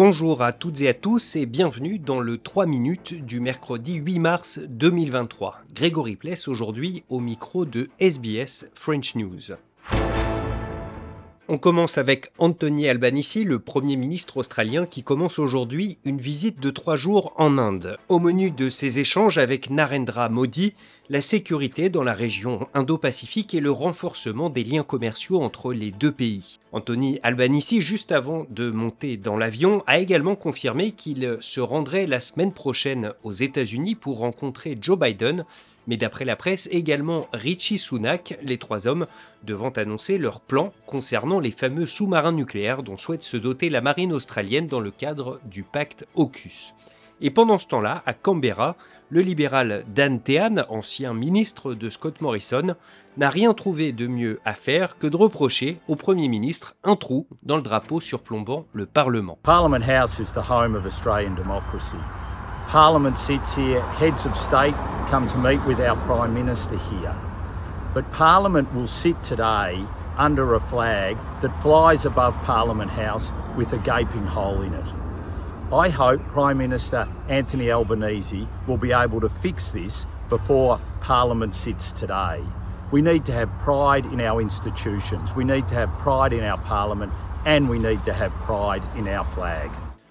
Bonjour à toutes et à tous et bienvenue dans le 3 minutes du mercredi 8 mars 2023. Grégory Pless aujourd'hui au micro de SBS French News. On commence avec Anthony Albanese, le Premier ministre australien qui commence aujourd'hui une visite de trois jours en Inde. Au menu de ses échanges avec Narendra Modi, la sécurité dans la région Indo-Pacifique et le renforcement des liens commerciaux entre les deux pays. Anthony Albanese, juste avant de monter dans l'avion, a également confirmé qu'il se rendrait la semaine prochaine aux États-Unis pour rencontrer Joe Biden mais d'après la presse, également Richie Sunak, les trois hommes, devant annoncer leur plan concernant les fameux sous-marins nucléaires dont souhaite se doter la marine australienne dans le cadre du pacte AUKUS. Et pendant ce temps-là, à Canberra, le libéral Dan Tehan, ancien ministre de Scott Morrison, n'a rien trouvé de mieux à faire que de reprocher au Premier ministre un trou dans le drapeau surplombant le Parlement. Parliament House is the home of Australian democracy. Parliament sits here, heads of state come to meet with our Prime Minister here. But Parliament will sit today under a flag that flies above Parliament House with a gaping hole in it. I hope Prime Minister Anthony Albanese will be able to fix this before Parliament sits today. We need to have pride in our institutions, we need to have pride in our Parliament, and we need to have pride in our flag.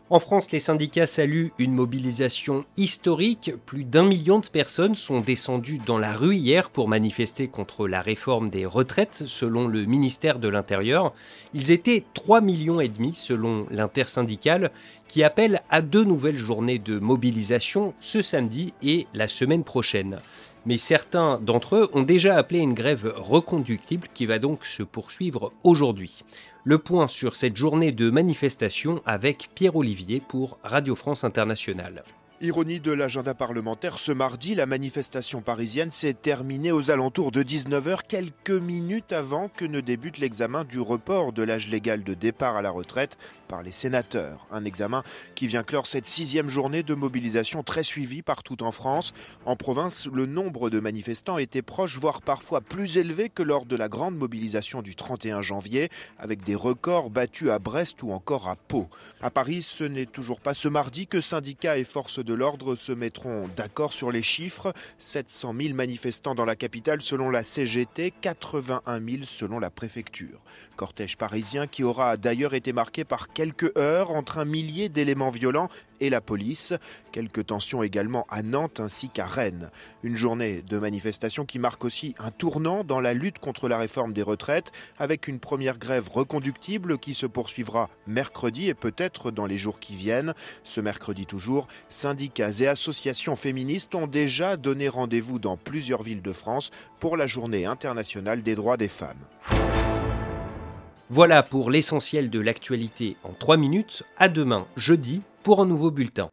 En France, les syndicats saluent une mobilisation historique. Plus d'un million de personnes sont descendues dans la rue hier pour manifester contre la réforme des retraites, selon le ministère de l'Intérieur. Ils étaient 3 millions et demi selon l'intersyndicale, qui appelle à deux nouvelles journées de mobilisation ce samedi et la semaine prochaine mais certains d'entre eux ont déjà appelé une grève reconductible qui va donc se poursuivre aujourd'hui. Le point sur cette journée de manifestation avec Pierre Olivier pour Radio France Internationale. Ironie de l'agenda parlementaire, ce mardi, la manifestation parisienne s'est terminée aux alentours de 19h, quelques minutes avant que ne débute l'examen du report de l'âge légal de départ à la retraite par les sénateurs. Un examen qui vient clore cette sixième journée de mobilisation très suivie partout en France. En province, le nombre de manifestants était proche, voire parfois plus élevé que lors de la grande mobilisation du 31 janvier, avec des records battus à Brest ou encore à Pau. À Paris, ce n'est toujours pas ce mardi que syndicats et forces de l'ordre se mettront d'accord sur les chiffres. 700 000 manifestants dans la capitale selon la CGT, 81 000 selon la préfecture. Cortège parisien qui aura d'ailleurs été marqué par quelques heures entre un millier d'éléments violents et la police. Quelques tensions également à Nantes ainsi qu'à Rennes. Une journée de manifestation qui marque aussi un tournant dans la lutte contre la réforme des retraites, avec une première grève reconductible qui se poursuivra mercredi et peut-être dans les jours qui viennent. Ce mercredi toujours, syndicats et associations féministes ont déjà donné rendez-vous dans plusieurs villes de France pour la journée internationale des droits des femmes. Voilà pour l'essentiel de l'actualité en 3 minutes. À demain, jeudi, pour un nouveau bulletin.